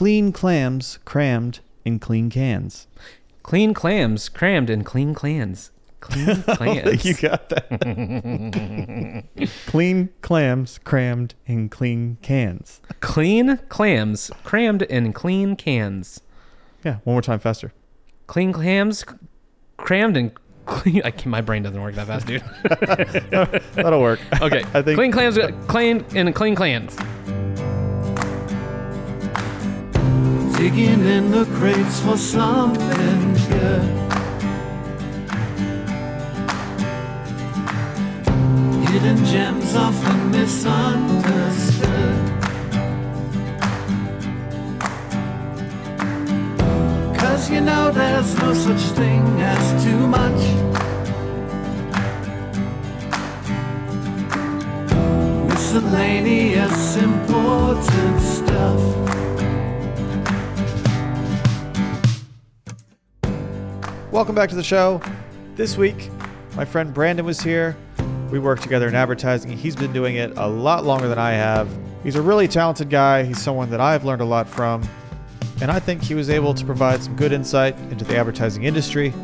clean clams crammed in clean cans. Clean clams crammed in clean clans. Clean oh, I think you got that. clean clams crammed in clean cans. clean clams crammed in clean cans. Yeah, one more time faster. Clean clams crammed in clean. I can't, my brain doesn't work that fast, dude. That'll work. Okay. I think clean clams uh, clean in clean clans. Digging in the crates for something good. Hidden gems often misunderstood. Cause you know there's no such thing as too much. Miscellaneous important stuff. Welcome back to the show. This week, my friend Brandon was here. We worked together in advertising. He's been doing it a lot longer than I have. He's a really talented guy. He's someone that I've learned a lot from. And I think he was able to provide some good insight into the advertising industry.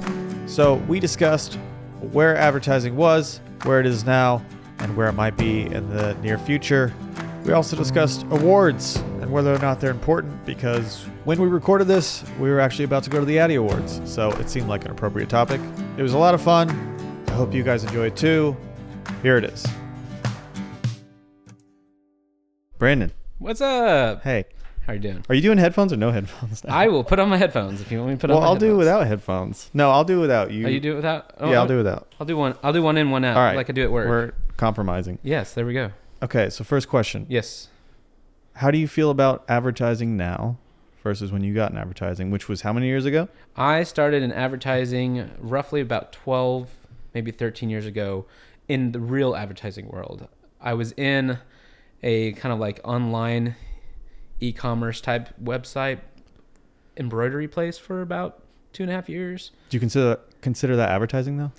So we discussed where advertising was, where it is now, and where it might be in the near future. We also discussed awards and whether or not they're important because when we recorded this, we were actually about to go to the Addy Awards, so it seemed like an appropriate topic. It was a lot of fun. I hope you guys enjoy it too. Here it is. Brandon, What's up? hey, How you doing? are you doing headphones or no headphones? now? I will put on my headphones if you want me to put well, on. my I'll do headphones. without headphones. No, I'll do without you. Oh, you do it without? Oh, yeah, I'll do it without. I'll do one. I'll do one in, one out. All right, Like I do at work. We're compromising. Yes, there we go. Okay, so first question: Yes. How do you feel about advertising now versus when you got in advertising, which was how many years ago? I started in advertising roughly about 12, maybe 13 years ago in the real advertising world. I was in a kind of like online e commerce type website embroidery place for about two and a half years. Do you consider consider that advertising though?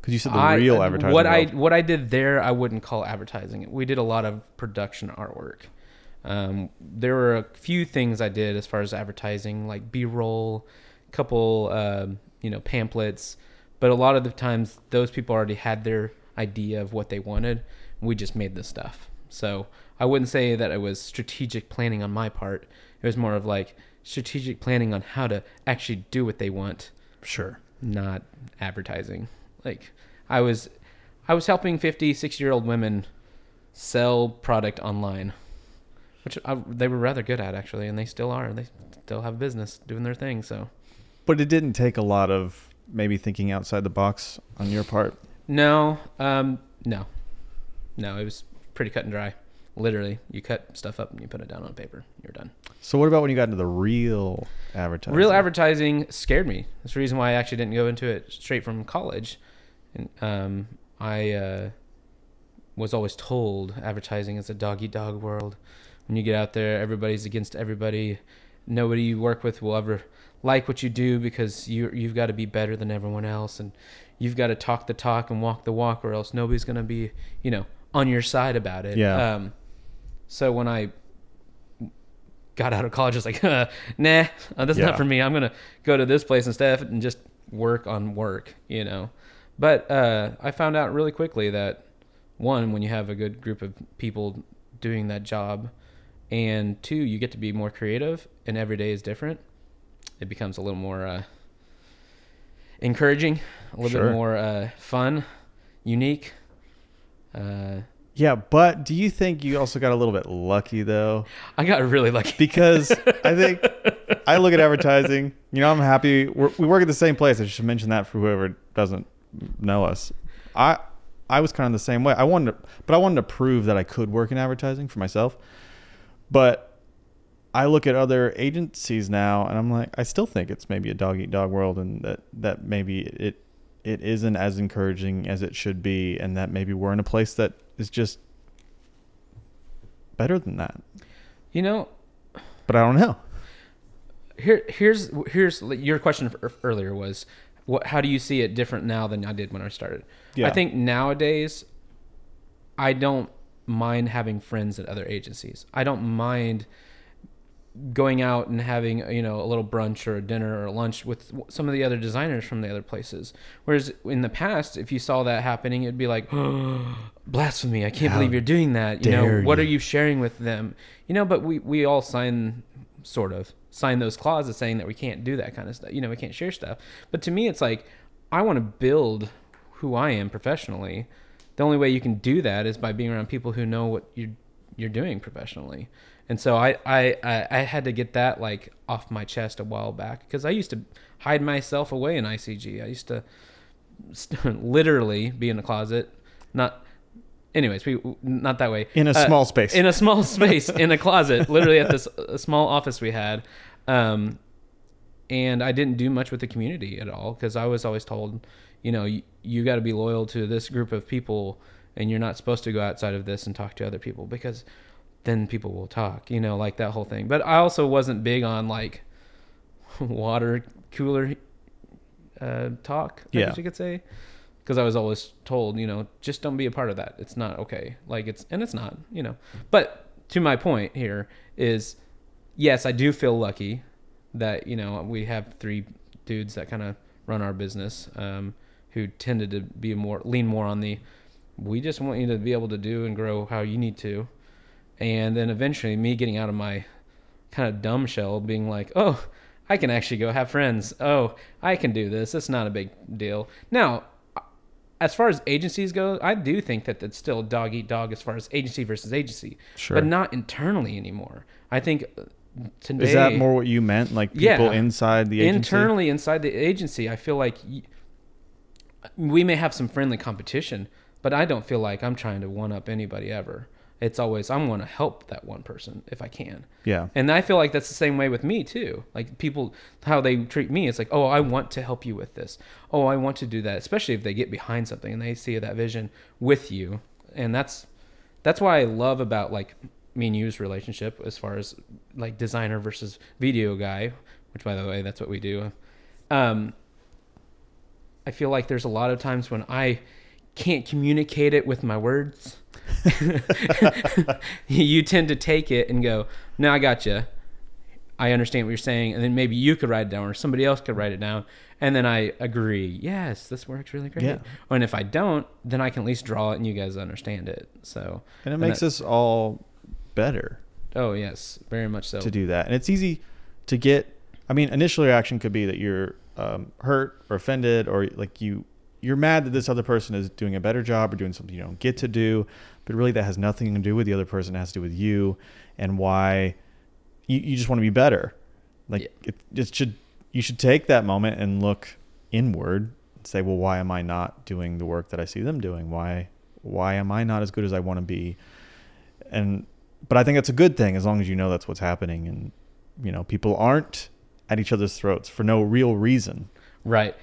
Because you said the I- real uh, advertising. What I what I did there, I wouldn't call advertising. We did a lot of production artwork. Um, there were a few things I did as far as advertising, like B-roll, a couple um, you know pamphlets, but a lot of the times those people already had their idea of what they wanted. We just made the stuff. So I wouldn't say that it was strategic planning on my part. It was more of like strategic planning on how to actually do what they want sure. not advertising. Like I was I was helping 50, 60 year old women sell product online, which I, they were rather good at actually, and they still are. They still have business doing their thing. So But it didn't take a lot of maybe thinking outside the box on your part. no, um, no, no, it was pretty cut and dry. Literally, you cut stuff up and you put it down on paper. You're done. So what about when you got into the real advertising? Real advertising scared me. That's the reason why I actually didn't go into it straight from college. And um, I uh, was always told advertising is a dog eat dog world. When you get out there, everybody's against everybody. Nobody you work with will ever like what you do because you you've got to be better than everyone else, and you've got to talk the talk and walk the walk, or else nobody's gonna be you know on your side about it. Yeah. Um, so when I got out of college, I was like, nah, uh, that's Yeah. not for me. I'm gonna go to this place instead and just work on work, you know. But uh, I found out really quickly that one, when you have a good group of people doing that job, and two, you get to be more creative, and every day is different. It becomes a little more uh, encouraging, a little Sure. bit more uh, fun, unique. Uh, Yeah, but do you think you also got a little bit lucky though? I got really lucky. Because I think I look at advertising. You know, I'm happy. We're, we work at the same place. I should mention that for whoever doesn't know us. I I was kind of the same way. I wanted, to, but I wanted to prove that I could work in advertising for myself. But I look at other agencies now, and I'm like, I still think it's maybe a dog eat dog world, and that that maybe it it isn't as encouraging as it should be, and that maybe we're in a place that is just better than that. You know, But I don't know. here here's here's your question earlier was what how do you see it different now than I did when I started? Yeah. I think nowadays I don't mind having friends at other agencies. I don't mind going out and having you know a little brunch or a dinner or a lunch with some of the other designers from the other places whereas in the past if you saw that happening it'd be like blasphemy i can't How believe you're doing that you know what you." are you sharing with them you know but we we all sign sort of sign those clauses saying that we can't do that kind of stuff you know we can't share stuff but to me it's like i want to build who i am professionally the only way you can do that is by being around people who know what you're you're doing professionally and so I, I I I had to get that like off my chest a while back because I used to hide myself away in ICG. I used to st- literally be in the closet, not. Anyways, we not that way. In a Uh, small space. In a small space in a closet, literally at this a small office we had, um, and I didn't do much with the community at all because I was always told, you know, you, you got to be loyal to this group of people, and you're not supposed to go outside of this and talk to other people because then people will talk, you know, like that whole thing. But I also wasn't big on like water cooler uh, talk, I Yeah. guess you could say, because I was always told, you know, just don't be a part of that. It's not okay. Like it's and it's not, you know. But to my point here is, yes, I do feel lucky that you know we have three dudes that kind of run our business um, who tended to be more lean more on the we just want you to be able to do and grow how you need to and then eventually me getting out of my kind of dumb shell being like oh i can actually go have friends oh i can do this it's not a big deal now as far as agencies go i do think that it's still dog eat dog as far as agency versus agency Sure. but not internally anymore i think uh, today Is that more what you meant? Like people Yeah. inside the agency? internally inside the agency i feel like we may have some friendly competition but i don't feel like i'm trying to one up anybody ever. It's always i'm going to help that one person if i can. Yeah. and i feel like that's the same way with me too. Like people how they treat me it's like oh i want to help you with this. Oh i want to do that especially if they get behind something and they see that vision with you. And that's that's why i love about like me and you's relationship as far as like designer versus video guy which by the way that's what we do. Um i feel like there's a lot of times when i can't communicate it with my words you tend to take it and go no i got you i understand what you're saying and then maybe you could write it down or somebody else could write it down and then i agree yes this works really great Yeah. and if i don't then i can at least draw it and you guys understand it so And it makes us all better oh yes very much so to do that. And it's easy to get. I mean, initial reaction could be that you're um, hurt or offended, or like you you're mad that this other person is doing a better job or doing something you don't get to do. But really, that has nothing to do with the other person. It has to do with you and why you, you just want to be better. Like Yeah. it, it should you should take that moment and look inward and say, well, why am I not doing the work that I see them doing? Why why am I not as good as I want to be? And but I think that's a good thing as long as you know that's what's happening and you know people aren't at each other's throats for no real reason. Right.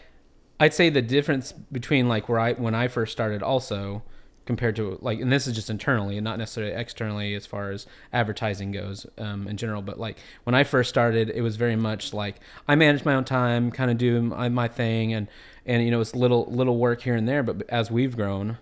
I'd say the difference between like where I when I first started also compared to like and this is just internally and not necessarily externally as far as advertising goes um, in general but like when I first started it was very much like I manage my own time kind of do my, my thing and and you know it's little little work here and there but as we've grown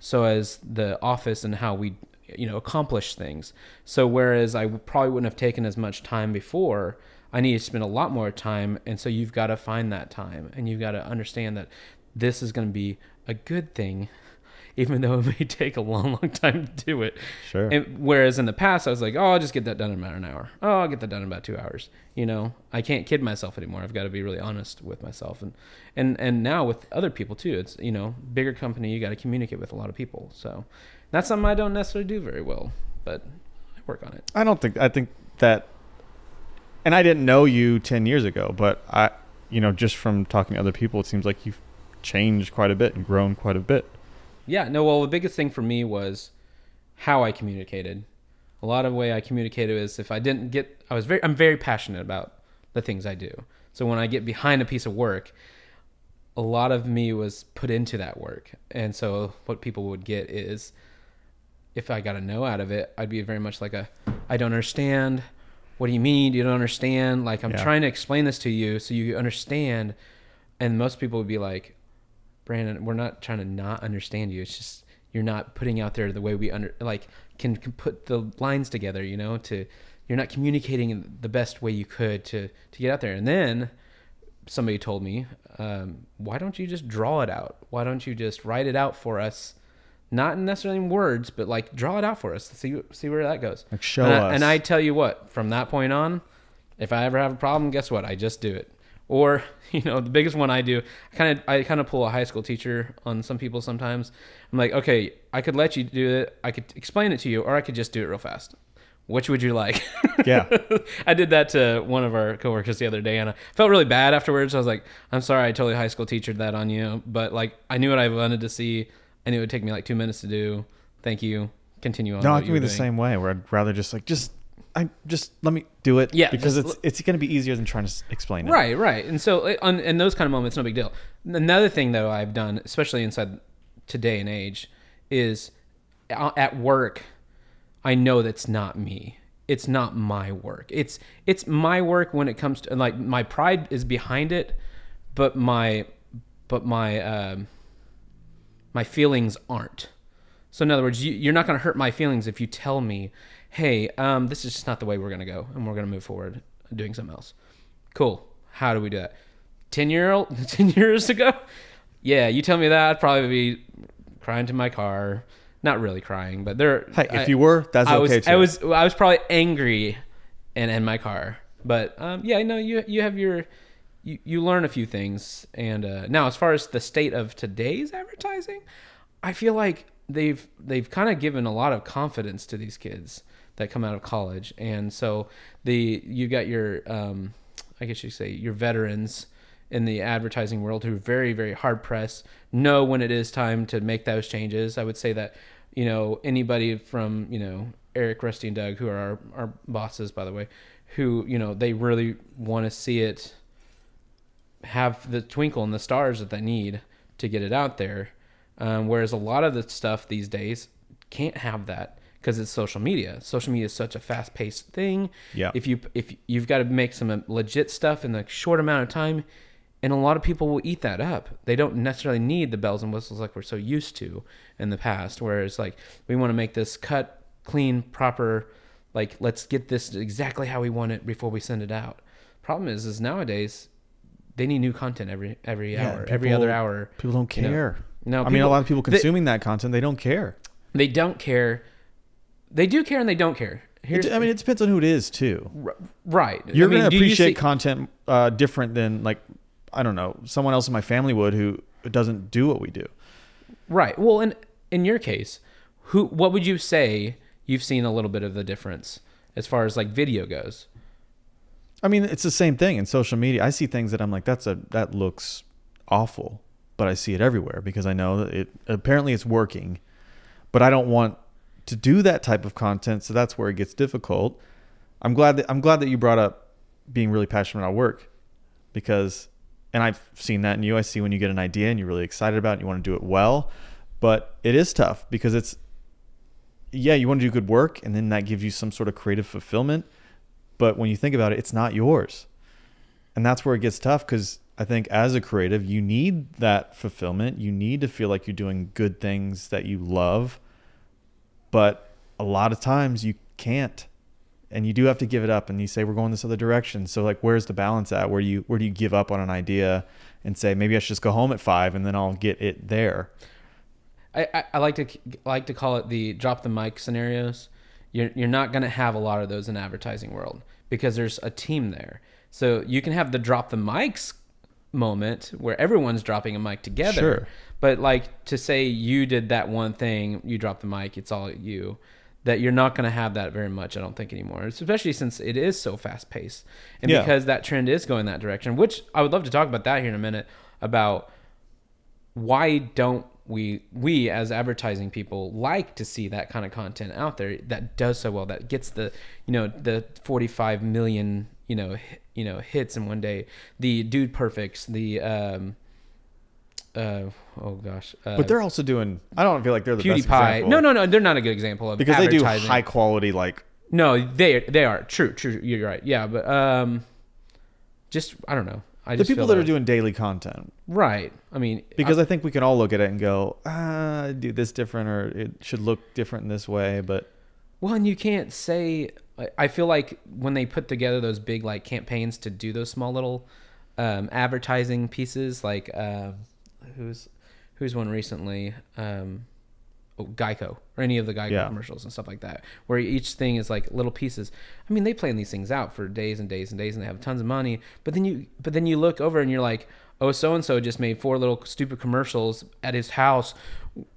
so as the office and how we you know accomplish things so whereas i probably wouldn't have taken as much time before i need to spend a lot more time and so you've got to find that time and you've got to understand that this is going to be a good thing even though it may take a long long time to do it. Sure. and whereas in the past i was like oh i'll just get that done in about an hour. Oh i'll get that done in about two hours. You know? I can't kid myself anymore. I've got to be really honest with myself and and and now with other people too it's you know bigger company you got to communicate with a lot of people. So that's something i don't necessarily do very well but i work on it. I don't think I think that and I didn't know you 10 years ago, but I you know just from talking to other people it seems like you've changed quite a bit and grown quite a bit. Yeah, no, well, the biggest thing for me was how I communicated. A lot of the way I communicated is if I didn't get, I was very, I'm very passionate about the things I do. So when I get behind a piece of work, a lot of me was put into that work. And so what people would get is if I got a no out of it, I'd be very much like a, I don't understand. What do you mean? You don't understand? Like, I'm Yeah. trying to explain this to you so you understand. And most people would be like, Brandon, we're not trying to not understand you. It's just you're not putting out there the way we under like can, can put the lines together, you know, to you're not communicating the best way you could to to get out there. And then somebody told me, um, why don't you just draw it out? Why don't you just write it out for us? Not necessarily in words, but like draw it out for us. See see where that goes. Like, show and I, us. and I tell you what, from that point on, if I ever have a problem, guess what? I just do it. Or you know, the biggest one I do, I kind of I kind of pull a high school teacher on some people sometimes. I'm like, okay, I could let you do it. I could explain it to you, or I could just do it real fast. Which would you like? Yeah. I did that to one of our coworkers the other day, and I felt really bad afterwards. I was like, "I'm sorry, I totally high school teachered that on you," but like, I knew what I wanted to see. Knew it would take me like two minutes to do. Thank you. Continue on. No, what I can be the doing. same way where I'd rather just like just I just let me do it. Yeah, because it's it's going to be easier than trying to explain it. Right, right. And so, uh, on in those kind of moments, no big deal. Another thing, though, I've done, especially inside today and age, is at work. I know that's not me. It's not my work. It's it's my work when it comes to like my pride is behind it, but my but my um, my feelings aren't. So in other words, you, you're not going to hurt my feelings if you tell me, "Hey, um, this is just not the way we're going to go, and we're going to move forward doing something else." Cool. How do we do that? Ten year old, ten years ago, yeah, you tell me that, I'd probably be crying to my car. Not really crying, but there. Hey, if I- you were, that's I okay was, too. I was, I was probably angry, and in my car. But um, yeah, no, you you have your, you, you learn a few things. And uh, now, as far as the state of today's advertising, I feel like they've they've kind of given a lot of confidence to these kids that come out of college, and so the you got your, um, I guess you say your veterans in the advertising world who are very very hard pressed know when it is time to make those changes. I would say that you know anybody from you know Eric, Rusty, and Doug, who are our, our bosses by the way, who you know they really want to see it have the twinkle and the stars that they need to get it out there. Um, whereas a lot of the stuff these days can't have that because it's social media. Social media is such a fast paced thing. Yeah. If you if you've got to make some legit stuff in a short amount of time, and a lot of people will eat that up. They don't necessarily need the bells and whistles like we're so used to in the past. Whereas like we want to make this cut, clean, proper. Like let's get this exactly how we want it before we send it out. Problem is, is nowadays they need new content every every Yeah, hour, every other hour. People don't you know. care. No, I mean, a lot of people they- consuming that content, they don't care. They don't care. They do care and they don't care. Here's, It, I mean, it depends on who it is too. r- right. You're I mean, going to do you appreciate see- content uh, different than like I don't know someone else in my family would who doesn't do what we do. Right. Well, in in your case, who what would you say you've seen a little bit of the difference as far as like video goes? I mean, it's the same thing in social media. I see things that I'm like, that's a that looks awful, but I see it everywhere because I know that it apparently it's working, but I don't want to do that type of content, so that's where it gets difficult. I'm glad that I'm glad that you brought up being really passionate about work because and I've seen that in you. I see when you get an idea and you're really excited about it, and you want to do it well, but it is tough because it's yeah, you want to do good work and then that gives you some sort of creative fulfillment but when you think about it, it's not yours. And that's where it gets tough because I think as a creative, you need that fulfillment. You need to feel like you're doing good things that you love. But a lot of times you can't. And you do have to give it up and you say we're going this other direction. So like where's the balance at? Where do you where do you give up on an idea and say maybe I should just go home at 5 and then I'll get it there. I, I, I like to like to call it the drop the mic scenarios. You're you're not going to have a lot of those in advertising world because there's a team there. So you can have the drop the mics moment where everyone's dropping a mic together. Sure. But like to say you did that one thing, you drop the mic, it's all you. That you're not going to have that very much, I don't think anymore. Especially since it is so fast paced, and Yeah. because that trend is going that direction. Which I would love to talk about that here in a minute about why don't we we as advertising people like to see that kind of content out there that does so well that gets the you know the 45 million you know hi- you know hits in one day. The dude perfects the um uh oh gosh uh, But they're also doing I don't feel like they're the best PewDiePie. example. no no no they're not a good example of because they do high quality like no they they are. True true you're right. Yeah but um just I don't know I the people that are doing daily content right I mean because I, think we can all look at it and go, ah, do this different or it should look different in this way. But Well, and you can't say I- I feel like when they put together those big like campaigns to do those small little um, advertising pieces, like um who's who's one recently, um, Geico or any of the Geico Yeah. commercials and stuff like that, where each thing is like little pieces. I mean, they plan these things out for days and days and days, and they have tons of money. But then you, but then you look over and you're like, oh, so and so just made four little stupid commercials at his house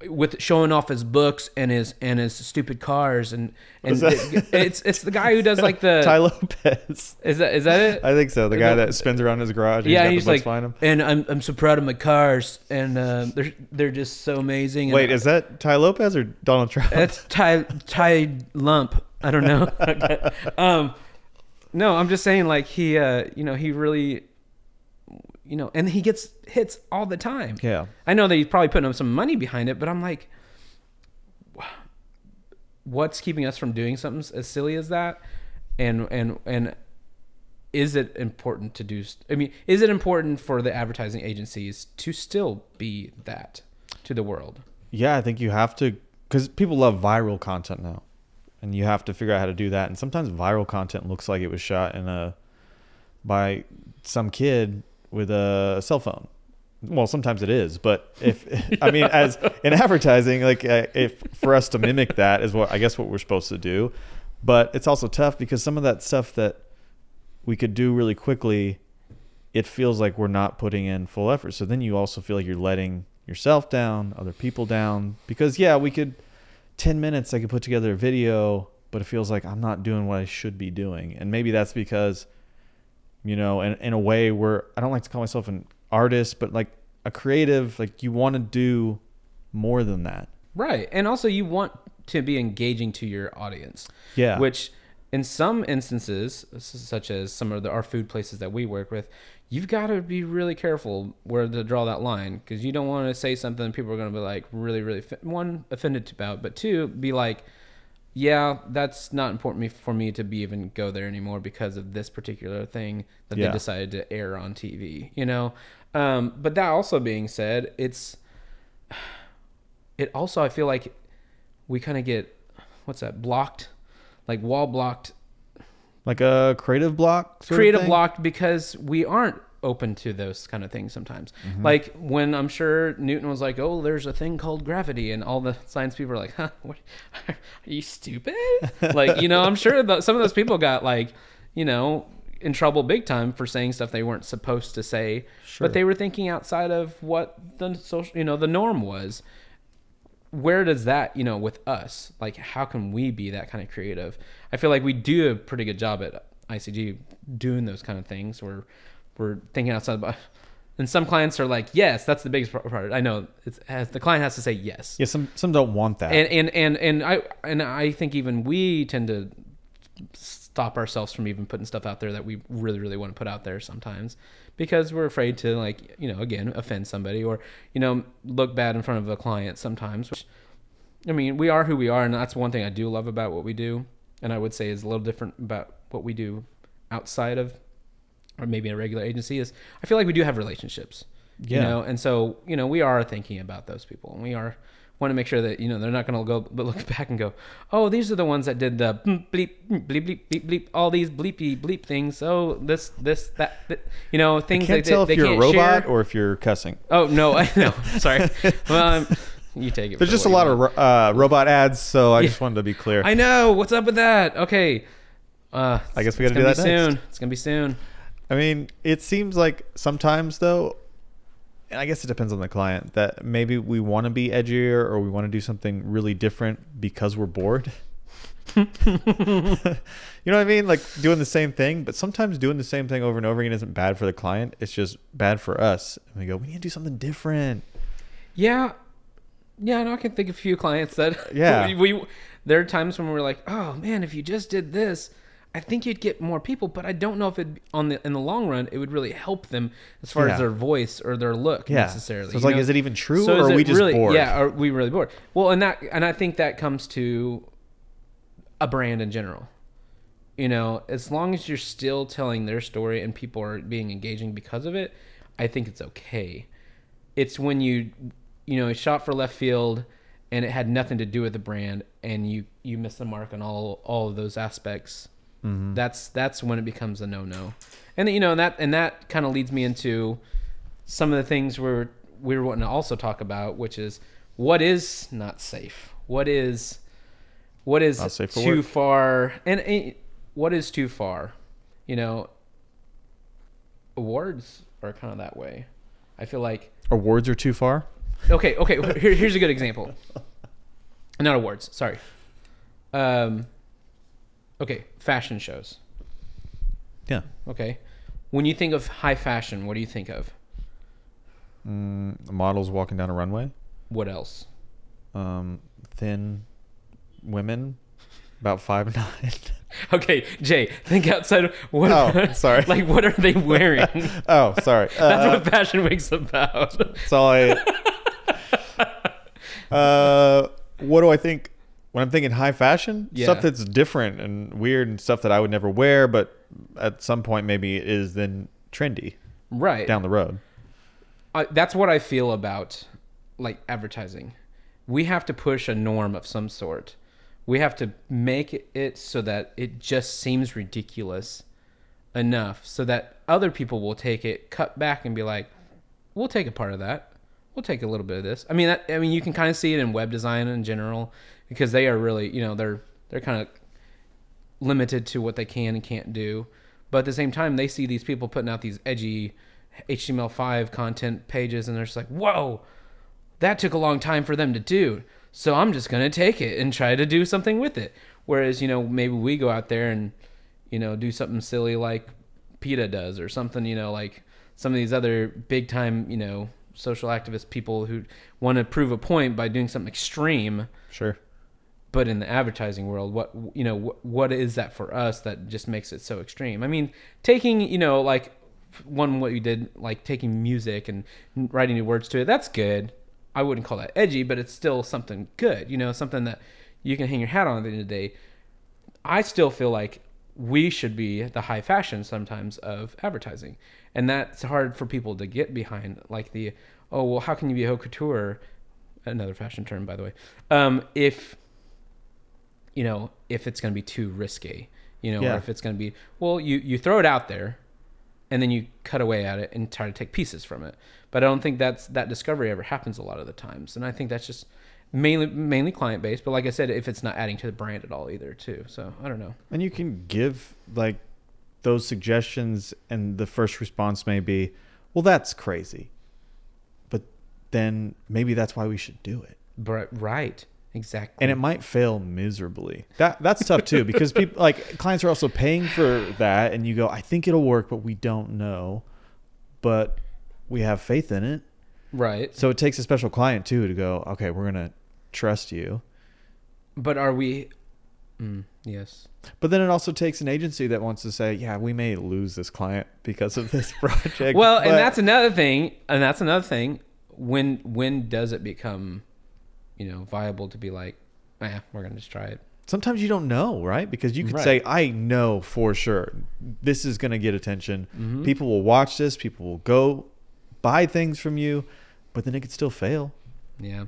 with showing off his books and his and his stupid cars and and it- it's it's the guy who does like the Tai Lopez. is that is that it? I think so. The guy No. that spins around his garage. And yeah, he's he's like, and I'm I'm so proud of my cars, and uh, they're they're just so amazing. And Wait, is that Tai Lopez or Donald Trump? That's Ty Ty Lump. I don't know. um, no, I'm just saying like he, uh, you know, he really, you know, and he gets hits all the time. yeah. I know that he's probably putting up some money behind it, but I'm like, what's keeping us from doing something as silly as that? And and and is it important to do? I mean, is it important for the advertising agencies to still be that to the world? Yeah, I think you have to because people love viral content now, and you have to figure out how to do that. And sometimes viral content looks like it was shot in a by some kid with a cell phone. Well, sometimes it is, but if I mean, as in advertising, like uh, if for us to mimic that is what I guess what we're supposed to do, but it's also tough because some of that stuff that we could do really quickly, it feels like we're not putting in full effort. So then you also feel like you're letting yourself down, other people down. Because yeah, we could ten minutes I could put together a video, but it feels like I'm not doing what I should be doing. And maybe that's because, you know, in, in a way where I don't like to call myself an artist, but like a creative, like you want to do more than that. Right. And also you want to be engaging to your audience. Yeah. Which in some instances, such as some of the, our food places that we work with, you've got to be really careful where to draw that line because you don't want to say something people are going to be like really, really, one, offended about, but two, be like, yeah, that's not important for me to be even go there anymore because of this particular thing that Yeah. they decided to air on TV, you know? Um, but that also being said, it's, it also I feel like we kind of get what's that blocked, like wall blocked, like a creative block. Creative blocked because we aren't open to those kind of things sometimes. Mm-hmm. Like when I'm sure Newton was like, "Oh, there's a thing called gravity," and all the science people are like, "Huh? What, are you stupid?" like you know, I'm sure that some of those people got like, you know. In trouble big time for saying stuff they weren't supposed to say, Sure. but they were thinking outside of what the social, you know, the norm was. where does that you know with us like how can we be that kind of creative i feel like we do a pretty good job at icg doing those kind of things where we're thinking outside the box. And some clients are like yes that's the biggest part- i know it's has the client has to say yes. Yeah, some some don't want that. and and and and i and i think even we tend to stop ourselves from even putting stuff out there that we really really want to put out there sometimes because we're afraid to like you know again offend somebody or you know look bad in front of a client sometimes which i mean we are who we are and that's one thing i do love about what we do. And i would say is a little different about what we do outside of or maybe a regular agency is i feel like we do have relationships you know? And so you know we are thinking about those people and we are want to make sure that you know they're not going to go but look back and go oh these are the ones that did the bleep bleep bleep bleep bleep, all these bleepy bleep things. Oh this this that, that you know I things can't that tell they, if you're a robot share. or if you're cussing. oh no i know. Sorry. Well um, you take it There's just a lot of uh, robot ads, so I Yeah. just wanted to be clear. i know. What's up with that? Okay. Uh I guess we gotta do gonna that soon. It's gonna be soon I mean, it seems like sometimes though, and I guess it depends on the client that maybe we want to be edgier or we want to do something really different because we're bored. you know what I mean? Like doing the same thing, but sometimes doing the same thing over and over again isn't bad for the client. It's just bad for us. And we go, we need to do something different. Yeah, yeah. I know I can think of a few clients that Yeah. we, we there are times when we're like, oh man, if you just did this, I think you'd get more people. But I don't know if it on the in the long run it would really help them as far Yeah. as their voice or their look Yeah. necessarily. So it's like, know? is it even true So or are we just really, bored? Yeah, are we really bored? Well, and that and I think that comes to a brand in general. You know, as long as you're still telling their story and people are being engaging because of it, I think it's okay. It's when you, you know, shot for left field and it had nothing to do with the brand and you you miss the mark on all all of those aspects. Mm-hmm. That's that's when it becomes a no no, and you know and that and that kind of leads me into some of the things we're we were wanting to also talk about, which is what is not safe, what is what is too work. far, and, and what is too far. You know, awards are kind of that way. I feel like Awards are too far. okay, okay. Here, here's a good example. Not awards. Sorry. Um. Okay, fashion shows. Yeah. Okay, when you think of high fashion, what do you think of? Mm, models walking down a runway. What else? Um, thin women, about five nine. Okay, Jay, think outside. Of, what? Oh, sorry. like, what are they wearing? oh, sorry. That's Uh, what Fashion Week's about. That's all I. uh, what do I think when I'm thinking high fashion? Yeah. Stuff that's different and weird and stuff that I would never wear, but at some point maybe it is then trendy right. down the road. I, that's what I feel about like advertising. We have to push a norm of some sort. We have to make it so that it just seems ridiculous enough so that other people will take it, cut back, and be like, "We'll take a part of that. We'll take a little bit of this." I mean, that, I mean, you can kind of see it in web design in general because they are really, you know, they're they're kind of limited to what they can and can't do. But at the same time, they see these people putting out these edgy HTML5 content pages, and they're just like, "Whoa, that took a long time for them to do." So I'm just gonna take it and try to do something with it. Whereas, you know, maybe we go out there and, you know, do something silly like PETA does, or something, you know, like some of these other big time, you know, social activist people who want to prove a point by doing something extreme. Sure. but in the advertising world what you know what, what is that for us that just makes it so extreme? I mean taking you know like one what you did like taking music and writing new words to it that's good. I wouldn't call that edgy but it's still something good you know something that you can hang your hat on at the end of the day. I still feel like we should be the high fashion sometimes of advertising and that's hard for people to get behind like the oh well how can you be haute couture? Another fashion term by the way. Um, if you know if it's going to be too risky you know Yeah. or if it's going to be well you you throw it out there and then you cut away at it and try to take pieces from it. But i don't think that's that discovery ever happens a lot of the times. And i think that's just mainly mainly client based but like i said if it's not adding to the brand at all either too. So i don't know. And you can give like those suggestions, and the first response may be, "Well, that's crazy," but then maybe that's why we should do it. but right exactly and it might fail miserably. That that's tough too because people like clients are also paying for that, and you go, I think it'll work, but we don't know, but we have faith in it. right So it takes a special client too to go, okay, we're gonna trust you. but are we mm, yes But then it also takes an agency that wants to say, yeah, we may lose this client because of this project. well and that's another thing and that's another thing when when does it become you know viable to be like eh, we're gonna just try it sometimes you don't know, right? Because you could Right. say, I know for sure this is going to get attention. Mhm. People will watch this, people will go buy things from you, but then it could still fail. yeah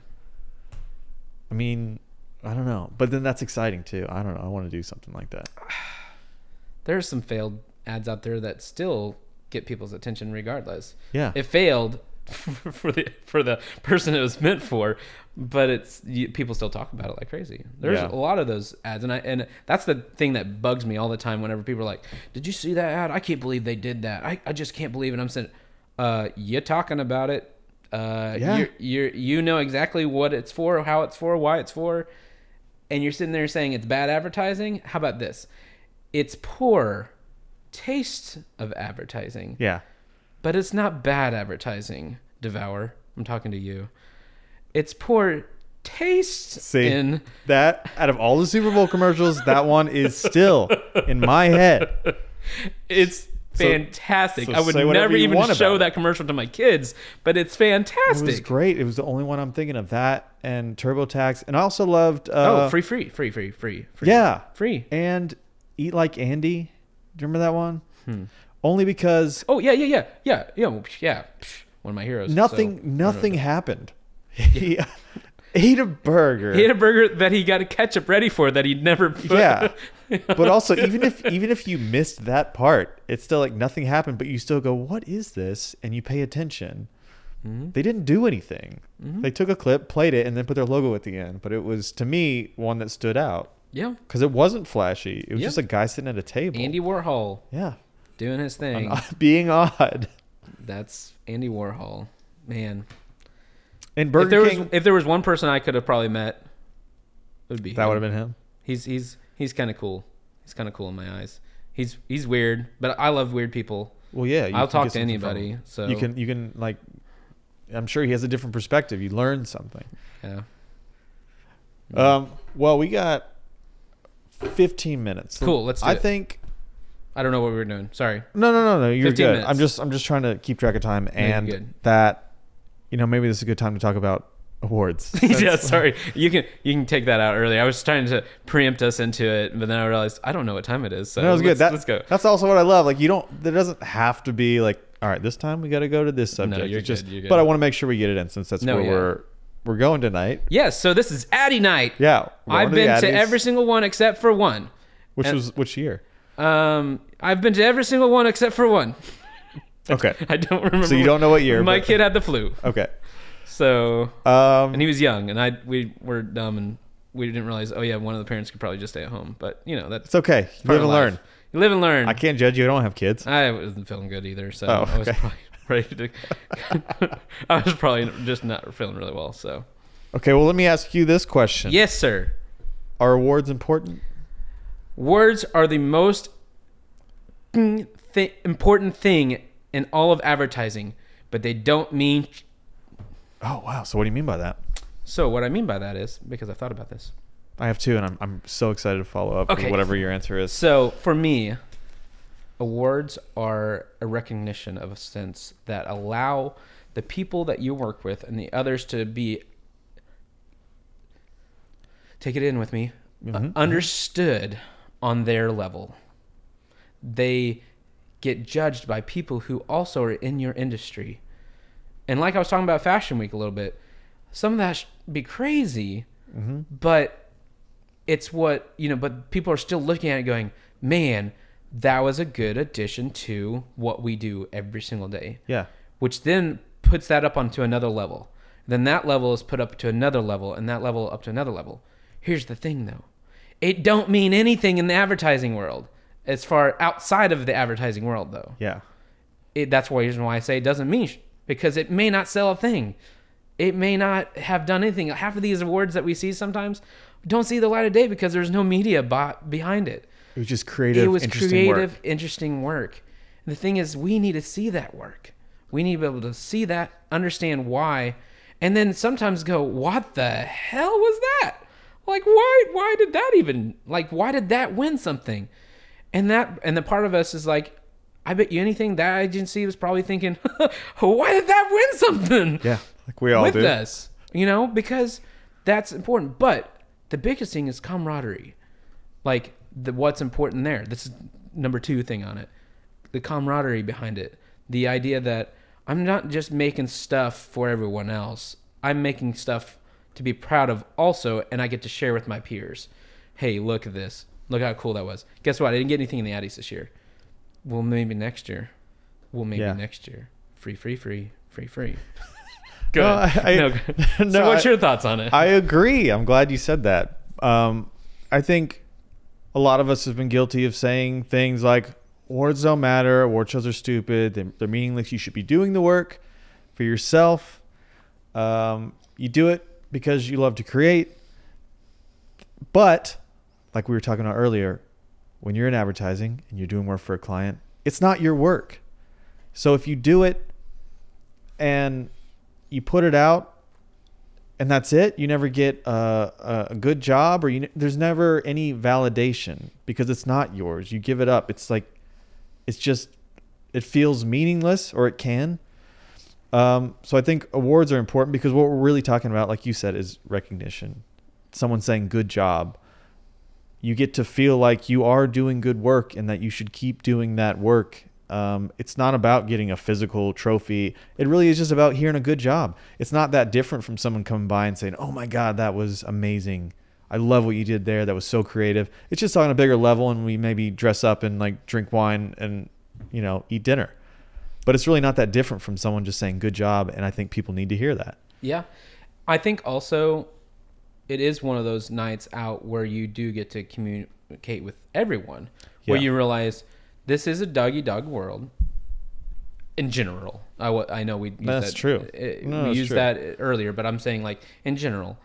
I mean, I don't know. But then that's exciting too. I don't know. I want to do something like that. there's some failed ads out there that still get people's attention regardless Yeah. it failed for the for the person it was meant for but it's you, people still talk about it like crazy there's Yeah. a lot of those ads and i and that's the thing that bugs me all the time whenever people are like did you see that ad i can't believe they did that i, I just can't believe it i'm saying uh you're talking about it uh Yeah. you're you know exactly what it's for how it's for why it's for and you're sitting there saying it's bad advertising how about this it's poor taste of advertising yeah. but it's not bad advertising, Devour. I'm talking to you. It's poor taste See, in that out of all the Super Bowl commercials, that one is still in my head. it's fantastic. so I would never even show that commercial to my kids, but it's fantastic. It was great. It was the only one I'm thinking of. That and TurboTax, and I also loved. Uh, oh, free, free, free, free, free, free. Yeah, Free. and Eat Like Andy. Do you remember that one? Hmm. Only because Oh yeah, yeah, yeah, yeah, yeah, yeah. One of my heroes. nothing, so- nothing happened. He, ate a burger. He ate a burger that he got a ketchup ready for that he'd never put. yeah. But also even if even if you missed that part, it's still like nothing happened, but you still go, "What is this?" and you pay attention. Mhm. They didn't do anything. Mhm. They took a clip, played it, and then put their logo at the end. But it was to me one that stood out Yeah. because it wasn't flashy. It was just a guy sitting at a table. Andy Warhol yeah, doing his thing. being odd. That's Andy Warhol. Man. And if Burger there King, was if there was one person I could have probably met, it would be that him. would have been him. He's he's he's kind of cool. He's kind of cool in my eyes. He's he's weird, but I love weird people. Well, yeah, you I'll talk to anybody. So You can you can like. I'm sure he has a different perspective. You learn something. Yeah. Um. Well, we got 15 minutes. Cool, let's do I it. think. I don't know what we were doing. Sorry. No, no, no, no. You're good. minutes. I'm just I'm just trying to keep track of time and that. You know, maybe this is a good time to talk about awards. yeah, sorry. You can you can take that out early. I was trying to preempt us into it, but then I realized I don't know what time it is. So that was good. let's, That, let's go. That's also what I love. Like you don't. There doesn't have to be like. All right, this time we got to go to this subject. No, you're It's just, good, you're good. But I want to make sure we get it in since that's No, where yeah. we're we're going tonight. Yes. So this is Addy night. Yeah, I've going been to every single one except for one. Which and- was which year? Um, I've been to every single one except for one. Okay, I don't remember. so you don't know what year? My but- kid had the flu, Okay. So Um. and he was young, and I we were dumb and we didn't realize. Oh yeah, one of the parents could probably just stay at home. But you know that's it's okay. You live and life. learn. You live and learn. I can't judge you. I don't have kids. I wasn't feeling good either, so Oh, I was probably ready to. I was probably just not feeling really well. So Okay. Well, let me ask you this question. yes, sir. Are awards important? Words are the most th- important thing in all of advertising, but they don't mean. Oh wow. So what do you mean by that? So what I mean by that is because I've thought about this. I have two, and I'm I'm so excited to follow up Okay. with whatever your answer is. So for me, awards are a recognition of a sense that allow the people that you work with and the others to be take it in with me uh, Mhm. understood on their level. They get judged by people who also are in your industry. And like I was talking about Fashion Week a little bit, some of that should be crazy, Mm-hmm. but it's what you know but people are still looking at it going man that was a good addition to what we do every single day Yeah. which then puts that up onto another level then that level is put up to another level and that level up to another level here's the thing though it don't mean anything in the advertising world as far outside of the advertising world though Yeah. it, that's why reason why I say it doesn't mean because it may not sell a thing. It may not have done anything. Half of these awards that we see sometimes don't see the light of day because there's no media bo- behind it. It was just creative. it was interesting creative, Work. interesting work. And the thing is, we need to see that work. We need to be able to see that, understand why, and then sometimes go, "What the hell was that? Like, why? Why did that even? Like, why did that win something?" And that, and the part of us is like, I bet you anything that agency was probably thinking, "Why did that win something?" Yeah. Like we all with do. us, you know, because that's important. But the biggest thing is camaraderie. Like the what's important there. This is number two thing on it. The camaraderie behind it. The idea that I'm not just making stuff for everyone else. I'm making stuff to be proud of also, and I get to share with my peers. Hey, look at this. Look how cool that was. Guess what? I didn't get anything in the Addies this year. Well, maybe next year. Well, maybe Yeah. next year. Free, free, free, free, free. No, I- I- no, good. no, so what's I- your thoughts on it? I agree. I'm glad you said that. Um, I think a lot of us have been guilty of saying things like awards don't matter, award shows are stupid, they're, they're meaningless. You should be doing the work for yourself. Um, you do it because you love to create. But, like we were talking about earlier, when you're in advertising and you're doing work for a client, it's not your work. So if you do it and you put it out and that's it you never get a, a good job or you there's never any validation because it's not yours. You give it up. It's like it's just it feels meaningless or it can. Um, so i think awards are important because what we're really talking about like you said is recognition. Someone saying good job you get to feel like you are doing good work and that you should keep doing that work Um, it's not about getting a physical trophy. It really is just about hearing a good job. It's not that different from someone coming by and saying, "Oh my God, that was amazing. I love what you did there. That was so creative." It's just on a bigger level, and we maybe dress up and like drink wine and you know eat dinner. But it's really not that different from someone just saying "good job," and I think people need to hear that. Yeah. I think also it is one of those nights out where you do get to communicate with everyone, where you realize this is a doggy dog world in general. I, I know we used That's that, true. uh, No, we used true. that earlier, but I'm saying like in general.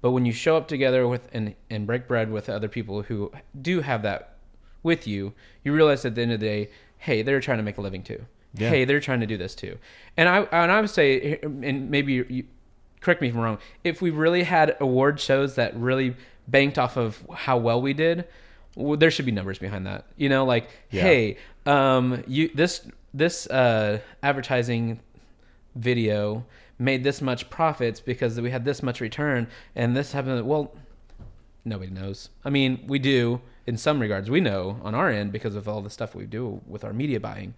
But when you show up together with and, and break bread with other people who do have that with you, you realize at the end of the day, hey, they're trying to make a living too. Yeah. Hey, they're trying to do this too. And I and I would say, and maybe you correct me if I'm wrong. If we really had award shows that really banked off of how well we did, well, there should be numbers behind that. You know, like, Yeah. hey, um, you this this uh, advertising video made this much profits because we had this much return and this happened. Well, nobody knows. I mean, we do in some regards. We know on our end because of all the stuff we do with our media buying,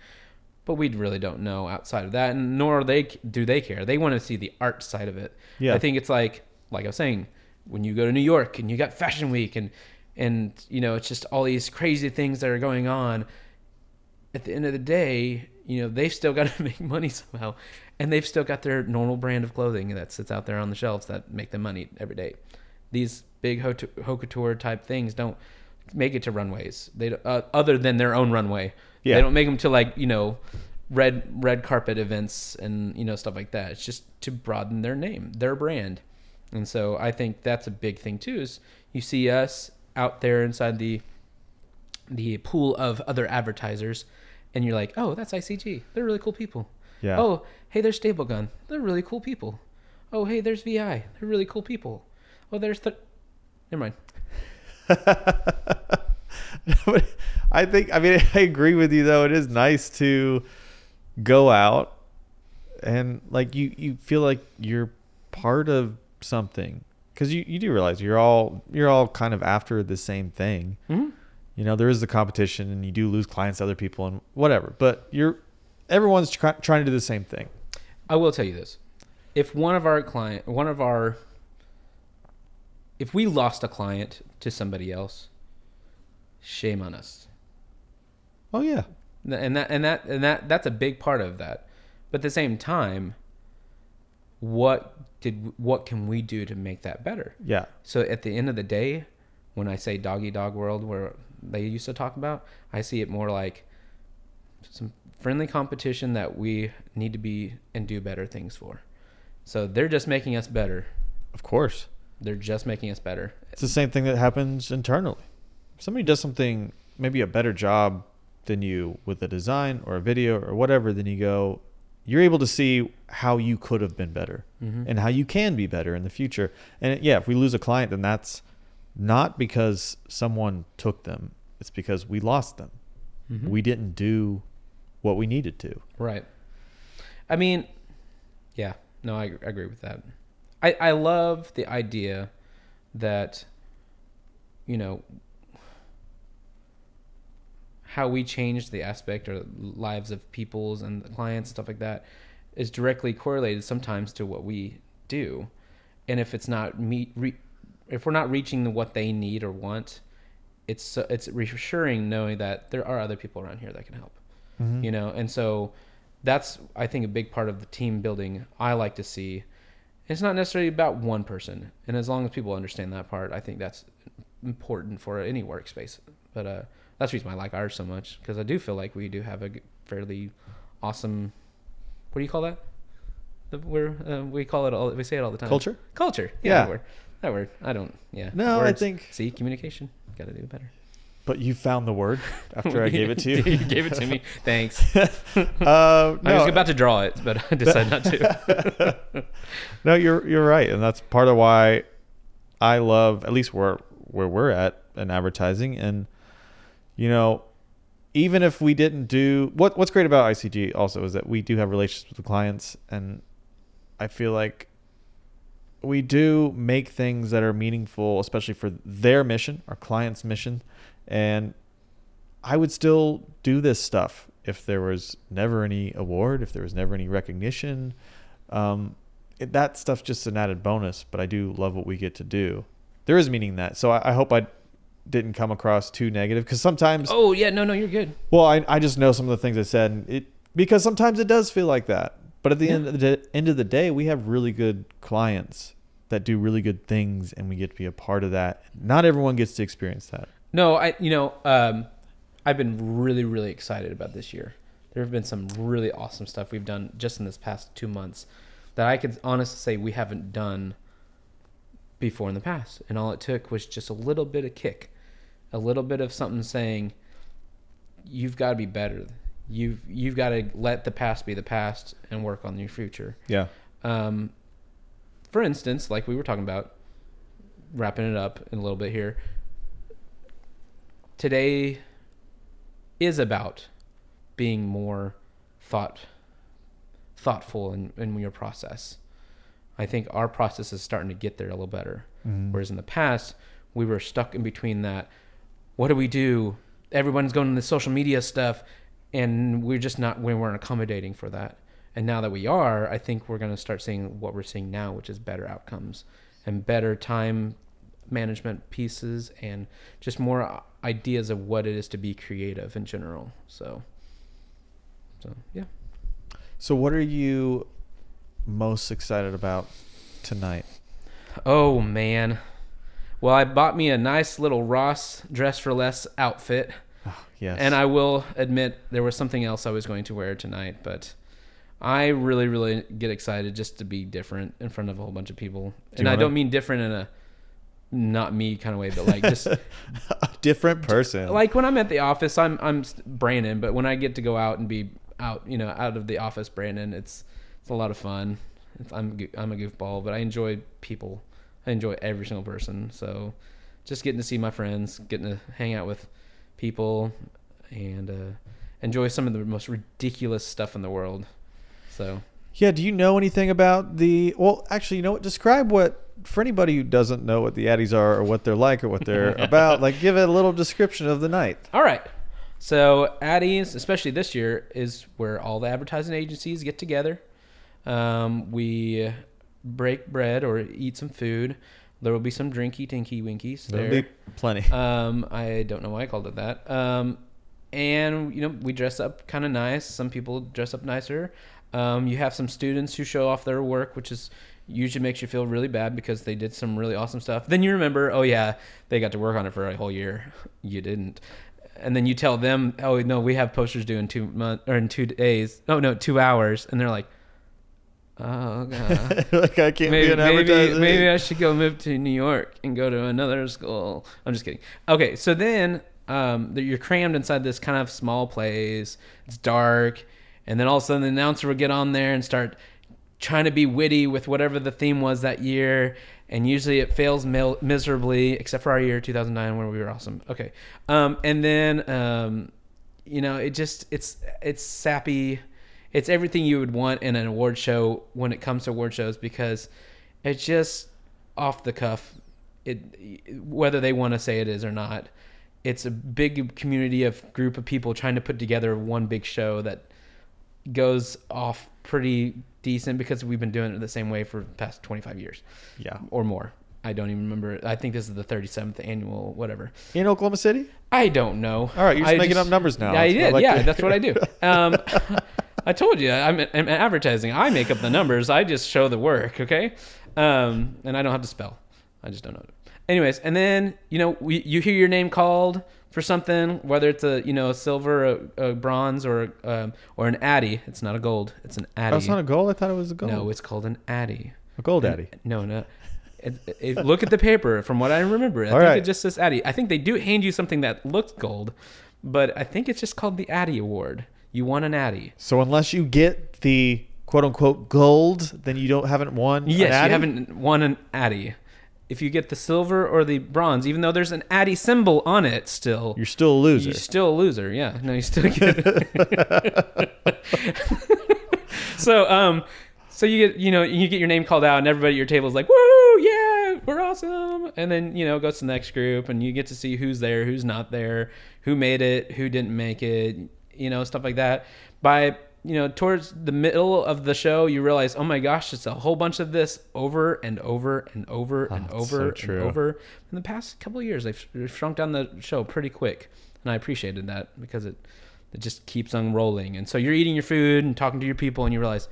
but we really don't know outside of that, and nor they do they care. They want to see the art side of it. Yeah. I think it's like like I was saying, when you go to New York and you got Fashion Week and and you know it's just all these crazy things that are going on. At the end of the day, you know they've still got to make money somehow, and they've still got their normal brand of clothing that sits out there on the shelves that make them money every day. These big haute couture type things don't make it to runways. They uh, other than their own runway. Yeah. They don't make them to like you know red red carpet events and you know stuff like that. It's just to broaden their name, their brand. And so I think that's a big thing too. Is you see us out there inside the the pool of other advertisers, and you're like, oh, that's ICG. They're really cool people. Yeah. Oh, hey, there's Staplegun. They're really cool people. Oh, hey, there's VI. They're really cool people. Oh, there's th- never mind. I think I mean I agree with you though. It is nice to go out and like you you feel like you're part of something because you, you do realize you're all you're all kind of after the same thing. Mhm. You know there is the competition and you do lose clients to other people and whatever, but you're everyone's try, trying to do the same thing. I will tell you this: if one of our client, one of our, if we lost a client to somebody else, shame on us. Oh yeah, and that and that and that that's a big part of that. But at the same time what did what can we do to make that better? Yeah, so at the end of the day when i say doggy dog world where they used to talk about i see it more like some friendly competition that we need to be and do better things for. So they're just making us better. Of course. they're just making us better. It's the same thing that happens internally. If somebody does something, maybe a better job than you with a design or a video or whatever, then you go, you're able to see how you could have been better Mhm. and how you can be better in the future. And yeah, if we lose a client, then that's not because someone took them, it's because we lost them. Mhm. We didn't do what we needed to. Right. I mean, yeah, no, I, I agree with that. I, I love the idea that, you know, how we change the aspect or lives of people's and clients and stuff like that is directly correlated sometimes to what we do. And if it's not meet, re, if we're not reaching the, what they need or want, it's it's reassuring knowing that there are other people around here that can help Mhm. you know and so that's i think a big part of the team building i like to see it's not necessarily about one person and as long as people understand that part i think that's important for any workspace but uh that's the reason i like ours so much because i do feel like we do have a fairly awesome what do you call that? The, we're uh, we call it all we say it all the time. Culture? culture. Yeah. yeah, that word that word. I don't yeah. No, I think- see communication. Got to do better. But you found the word after I gave it to you. you gave it to me. Thanks. Uh, I was about to draw it, but I decided not to. no, you're you're right, and that's part of why I love at least where where we're at in advertising, and you know, even if we didn't do what what's great about ICG also is that we do have relationships with clients, and I feel like we do make things that are meaningful, especially for their mission, our client's mission, and I would still do this stuff if there was never any award, if there was never any recognition, um, it, that stuff's just an added bonus. But I do love what we get to do. There is meaning in that, so I, I hope I didn't come across too negative because sometimes Oh yeah, no, no, you're good. well, I, I just know some of the things I said, and it because sometimes it does feel like that. But at the Yeah. end of the day, end of the day, we have really good clients that do really good things, and we get to be a part of that. Not everyone gets to experience that. No, I you know, um, I've been really, really excited about this year. There have been some really awesome stuff we've done just in this past two months that I could honestly say we haven't done before in the past. And all it took was just a little bit of kick, a little bit of something saying, "You've got to be better. You've you've got to let the past be the past and work on your future." Yeah. Um, for instance, like we were talking about, wrapping it up in a little bit here. Today is about being more thought thoughtful in, in your process. I think our process is starting to get there a little better. Mhm. Whereas in the past, we were stuck in between that. What do we do? Everyone's going to the social media stuff, and we're just not, we weren't accommodating for that. And now that we are, I think we're going to start seeing what we're seeing now, which is better outcomes and better time management pieces and just more ideas of what it is to be creative in general. So, so yeah. So, what are you most excited about tonight? Oh man. Well, I bought me a nice little Ross dress for less outfit. Ah, yes. And I will admit there was something else I was going to wear tonight, but I really, really get excited just to be different in front of a whole bunch of people. and I don't mean different in a not me kind of way, but like just a different person. like when I'm at the office, I'm I'm Brandon, but when I get to go out and be out, you know, out of the office, Brandon, it's it's a lot of fun. It's, I'm I'm a goofball, but I enjoy people. I enjoy every single person. So just getting to see my friends, getting to hang out with people, and uh, enjoy some of the most ridiculous stuff in the world. So Yeah, do you know anything about the? Well, actually, you know what? Describe what for anybody who doesn't know what the Addies are or what they're like or what they're about. Like, give it a little description of the night. All right. So Addy's, especially this year, is where all the advertising agencies get together. Um, we break bread or eat some food. There will be some drinky tinky winkies There'll there. be plenty. Um, I don't know why I called it that. Um, and you know we dress up kind of nice. Some people dress up nicer. Um, you have some students who show off their work, which is usually makes you feel really bad because they did some really awesome stuff. Then you remember, oh yeah, they got to work on it for a whole year. You didn't. And then you tell them, oh no, we have posters due in two months or in two days. Oh no, two hours, and they're like, oh god. like I can't maybe, be an maybe, advertiser. maybe I should go move to New York and go to another school. I'm just kidding. Okay, so then um, you're crammed inside this kind of small place. It's dark, and then all of a sudden the announcer will get on there and start trying to be witty with whatever the theme was that year. And usually it fails mil- miserably, except for our year 2009 where we were awesome. Okay, um, and then um, you know it just it's it's sappy it's everything you would want in an award show when it comes to award shows because it's just off the cuff it whether they want to say it is or not it's a big community of group of people trying to put together one big show that goes off pretty decent because we've been doing it the same way for the past 25 years yeah. or more i don't even remember i think this is the 37th annual whatever In Oklahoma City. I don't know. All right, you're just I making up numbers now. I That's what I did. like yeah, that's what I do. Um, I told you, I'm, I'm advertising. I make up the numbers. I just show the work. Okay, um, and I don't have to spell. I just don't know. Anyways, and then you know, we, you hear your name called for something, whether it's a you know a silver, a, a bronze, or um, or an Addy. It's not a gold. It's an Addy. Oh, it's not a gold. I thought it was a gold. no, it's called an Addy. a gold Addy. No, no. It, it- look at the paper. From what I remember, I All think right. it just says Addy. I think they do hand you something that looks gold, but I think it's just called the Addy Award. You won an Addy. So unless you get the quote unquote gold, then you don't haven't won. an Yes, you haven't won an Addy. If you get the silver or the bronze, even though there's an Addy symbol on it, still You're still a loser. You're still a loser. Yeah. No, you still get so um so you get you know you get your name called out and everybody at your table is like woo yeah we're awesome and then you know it goes to the next group and you get to see who's there who's not there who made it who didn't make it you know, stuff like that. By you know, towards the middle of the show, you realize, oh my gosh, it's a whole bunch of this over and over and over ah, and that's over so and over. In the past couple of years, they've they've shrunk down the show pretty quick, and I appreciated that because it it just keeps on rolling. And so you're eating your food and talking to your people, and you realize,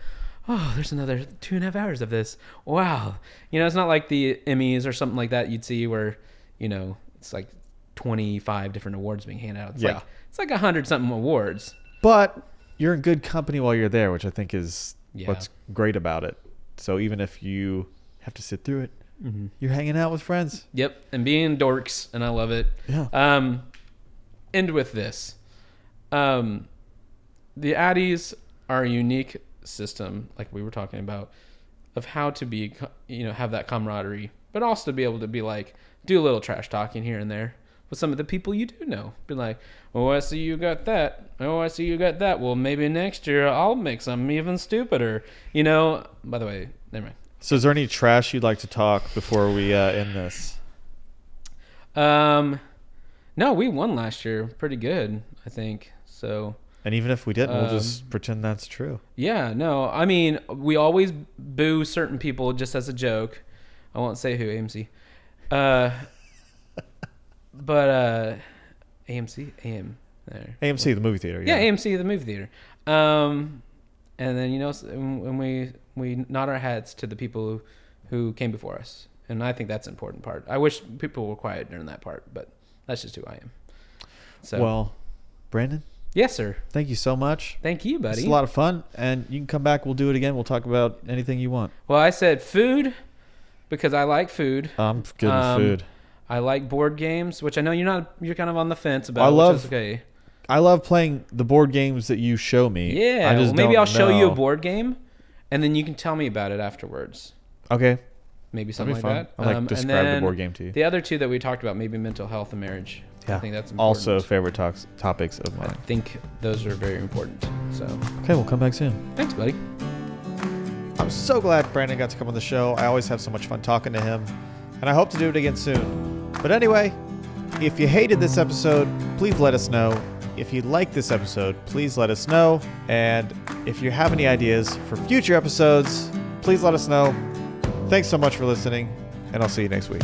oh, there's another two and a half hours of this. Wow, you know, it's not like the Emmys or something like that you'd see where, you know, it's like 25 different awards being handed out. It's Yeah. like it's like a hundred something awards. But you're in good company while you're there, which I think is Yeah. what's great about it. So even if you have to sit through it, Mm-hmm. you're hanging out with friends. Yep, and being dorks, and I love it. Yeah. Um, end with this. Um, the Addies are a unique system, like we were talking about, of how to be, you know, have that camaraderie, but also to be able to be like, do a little trash talking here and there with some of the people you do know. Be like, oh, I see you got that. Oh, I see you got that. Well, maybe next year I'll make something even stupider. You know. By the way, never mind. So is there any trash you'd like to talk before we uh, end this? Um, no, we won last year, pretty good, I think. So And even if we didn't, we'll Um, just pretend that's true. yeah, no, I mean, we always boo certain people just as a joke. I won't say who AMC, uh, but uh, AMC, AM there. AMC, the movie theater. Yeah, AMC, the movie theater. Um, and then you know when we we nod our heads to the people who, who came before us, and I think that's an important part. I wish people were quiet during that part, but that's just who I am. So Well, Brandon, yes, sir. thank you so much. Thank you, buddy. It's a lot of fun, and you can come back. We'll do it again. We'll talk about anything you want. Well, I said food because I like food. I'm good Um, with food. I like board games, which I know you're not. You're kind of on the fence about. I which love- is okay. I love playing the board games that you show me. Yeah. I just well, maybe I'll show you a board game, and then you can tell me about it afterwards. Okay, Maybe something like fun. that. I like Um, describe the board game to you. The other two that we talked about, maybe mental health and marriage. Yeah. I think that's important. Also, favorite talks, topics of mine. I think those are very important. So Okay, we'll come back soon. thanks, buddy. I'm so glad Brandon got to come on the show. I always have so much fun talking to him, and I hope to do it again soon. But anyway, if you hated this episode, please let us know. If you liked this episode, please let us know. And if you have any ideas for future episodes, please let us know. Thanks so much for listening, and I'll see you next week.